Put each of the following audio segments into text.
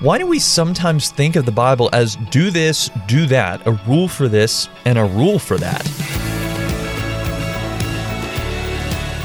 Why do we sometimes think of the Bible as do this, do that, a rule for this, and a rule for that?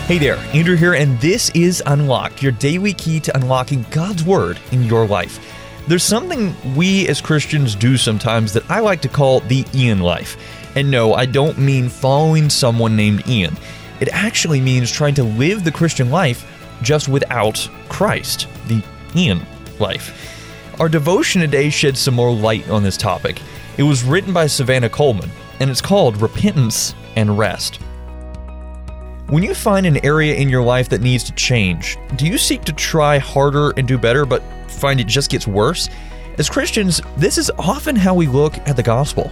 Hey there, Andrew here, and this is Unlocked, your daily key to unlocking God's Word in your life. There's something we as Christians do sometimes that I like to call the Ian life. And no, I don't mean following someone named Ian. It actually means trying to live the Christian life just without Christ, the Ian life. Our devotion today sheds some more light on this topic. It was written by Savannah Coleman, and it's called Repentance and Rest. When you find an area in your life that needs to change, do you seek to try harder and do better, but find it just gets worse? As Christians, this is often how we look at the gospel.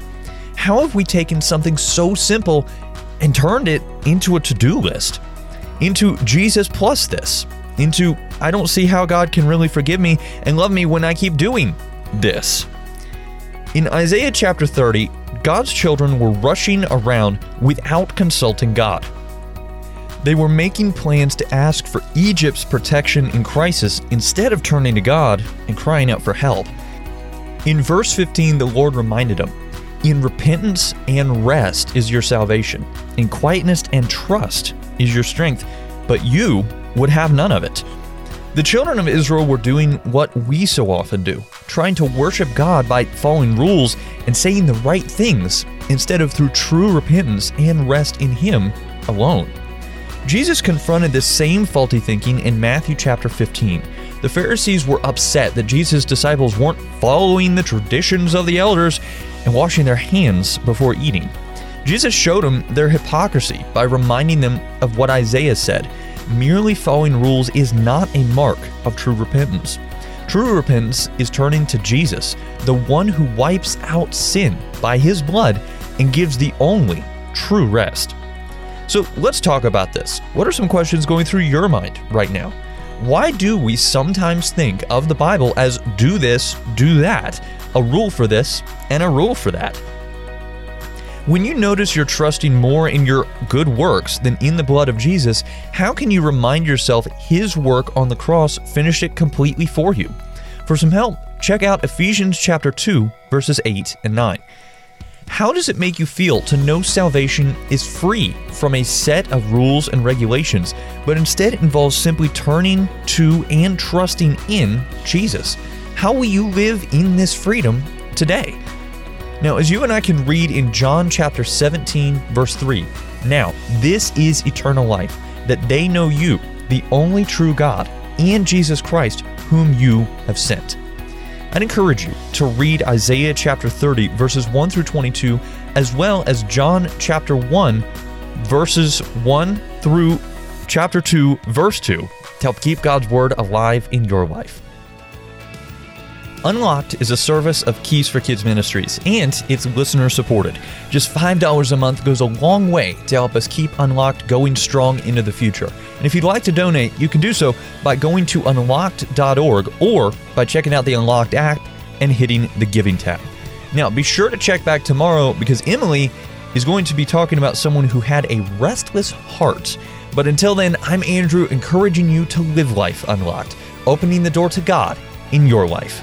How have we taken something so simple and turned it into a to do list? Into Jesus plus this? into I don't see how God can really forgive me and love me when I keep doing this. In Isaiah chapter 30, God's children were rushing around without consulting God. They were making plans to ask for Egypt's protection in crisis instead of turning to God and crying out for help. In verse 15, the Lord reminded them In repentance and rest is your salvation, in quietness and trust is your strength, but you would have none of it. The children of Israel were doing what we so often do, trying to worship God by following rules and saying the right things instead of through true repentance and rest in Him alone. Jesus confronted this same faulty thinking in Matthew chapter 15. The Pharisees were upset that Jesus' disciples weren't following the traditions of the elders and washing their hands before eating. Jesus showed them their hypocrisy by reminding them of what Isaiah said merely following rules is not a mark of true repentance. True repentance is turning to Jesus, the one who wipes out sin by his blood and gives the only true rest. So let's talk about this. What are some questions going through your mind right now? Why do we sometimes think of the Bible as do this, do that, a rule for this, and a rule for that? When you notice you're trusting more in your good works than in the blood of Jesus, how can you remind yourself His work on the cross finished it completely for you? For some help, check out Ephesians chapter 2, verses 8 and 9. How does it make you feel to know salvation is free from a set of rules and regulations, but instead involves simply turning to and trusting in Jesus? How will you live in this freedom today? Now, as you and I can read in John chapter 17, verse 3, now this is eternal life, that they know you, the only true God, and Jesus Christ, whom you have sent. I'd encourage you to read Isaiah chapter 30, verses 1 through 22, as well as John chapter 1, verses 1 through chapter 2, verse 2, to help keep God's word alive in your life. Unlocked is a service of Keys for Kids Ministries, and it's listener supported. Just $5 a month goes a long way to help us keep Unlocked going strong into the future. And if you'd like to donate, you can do so by going to unlocked.org or by checking out the Unlocked app and hitting the Giving tab. Now, be sure to check back tomorrow because Emily is going to be talking about someone who had a restless heart. But until then, I'm Andrew, encouraging you to live life unlocked, opening the door to God in your life.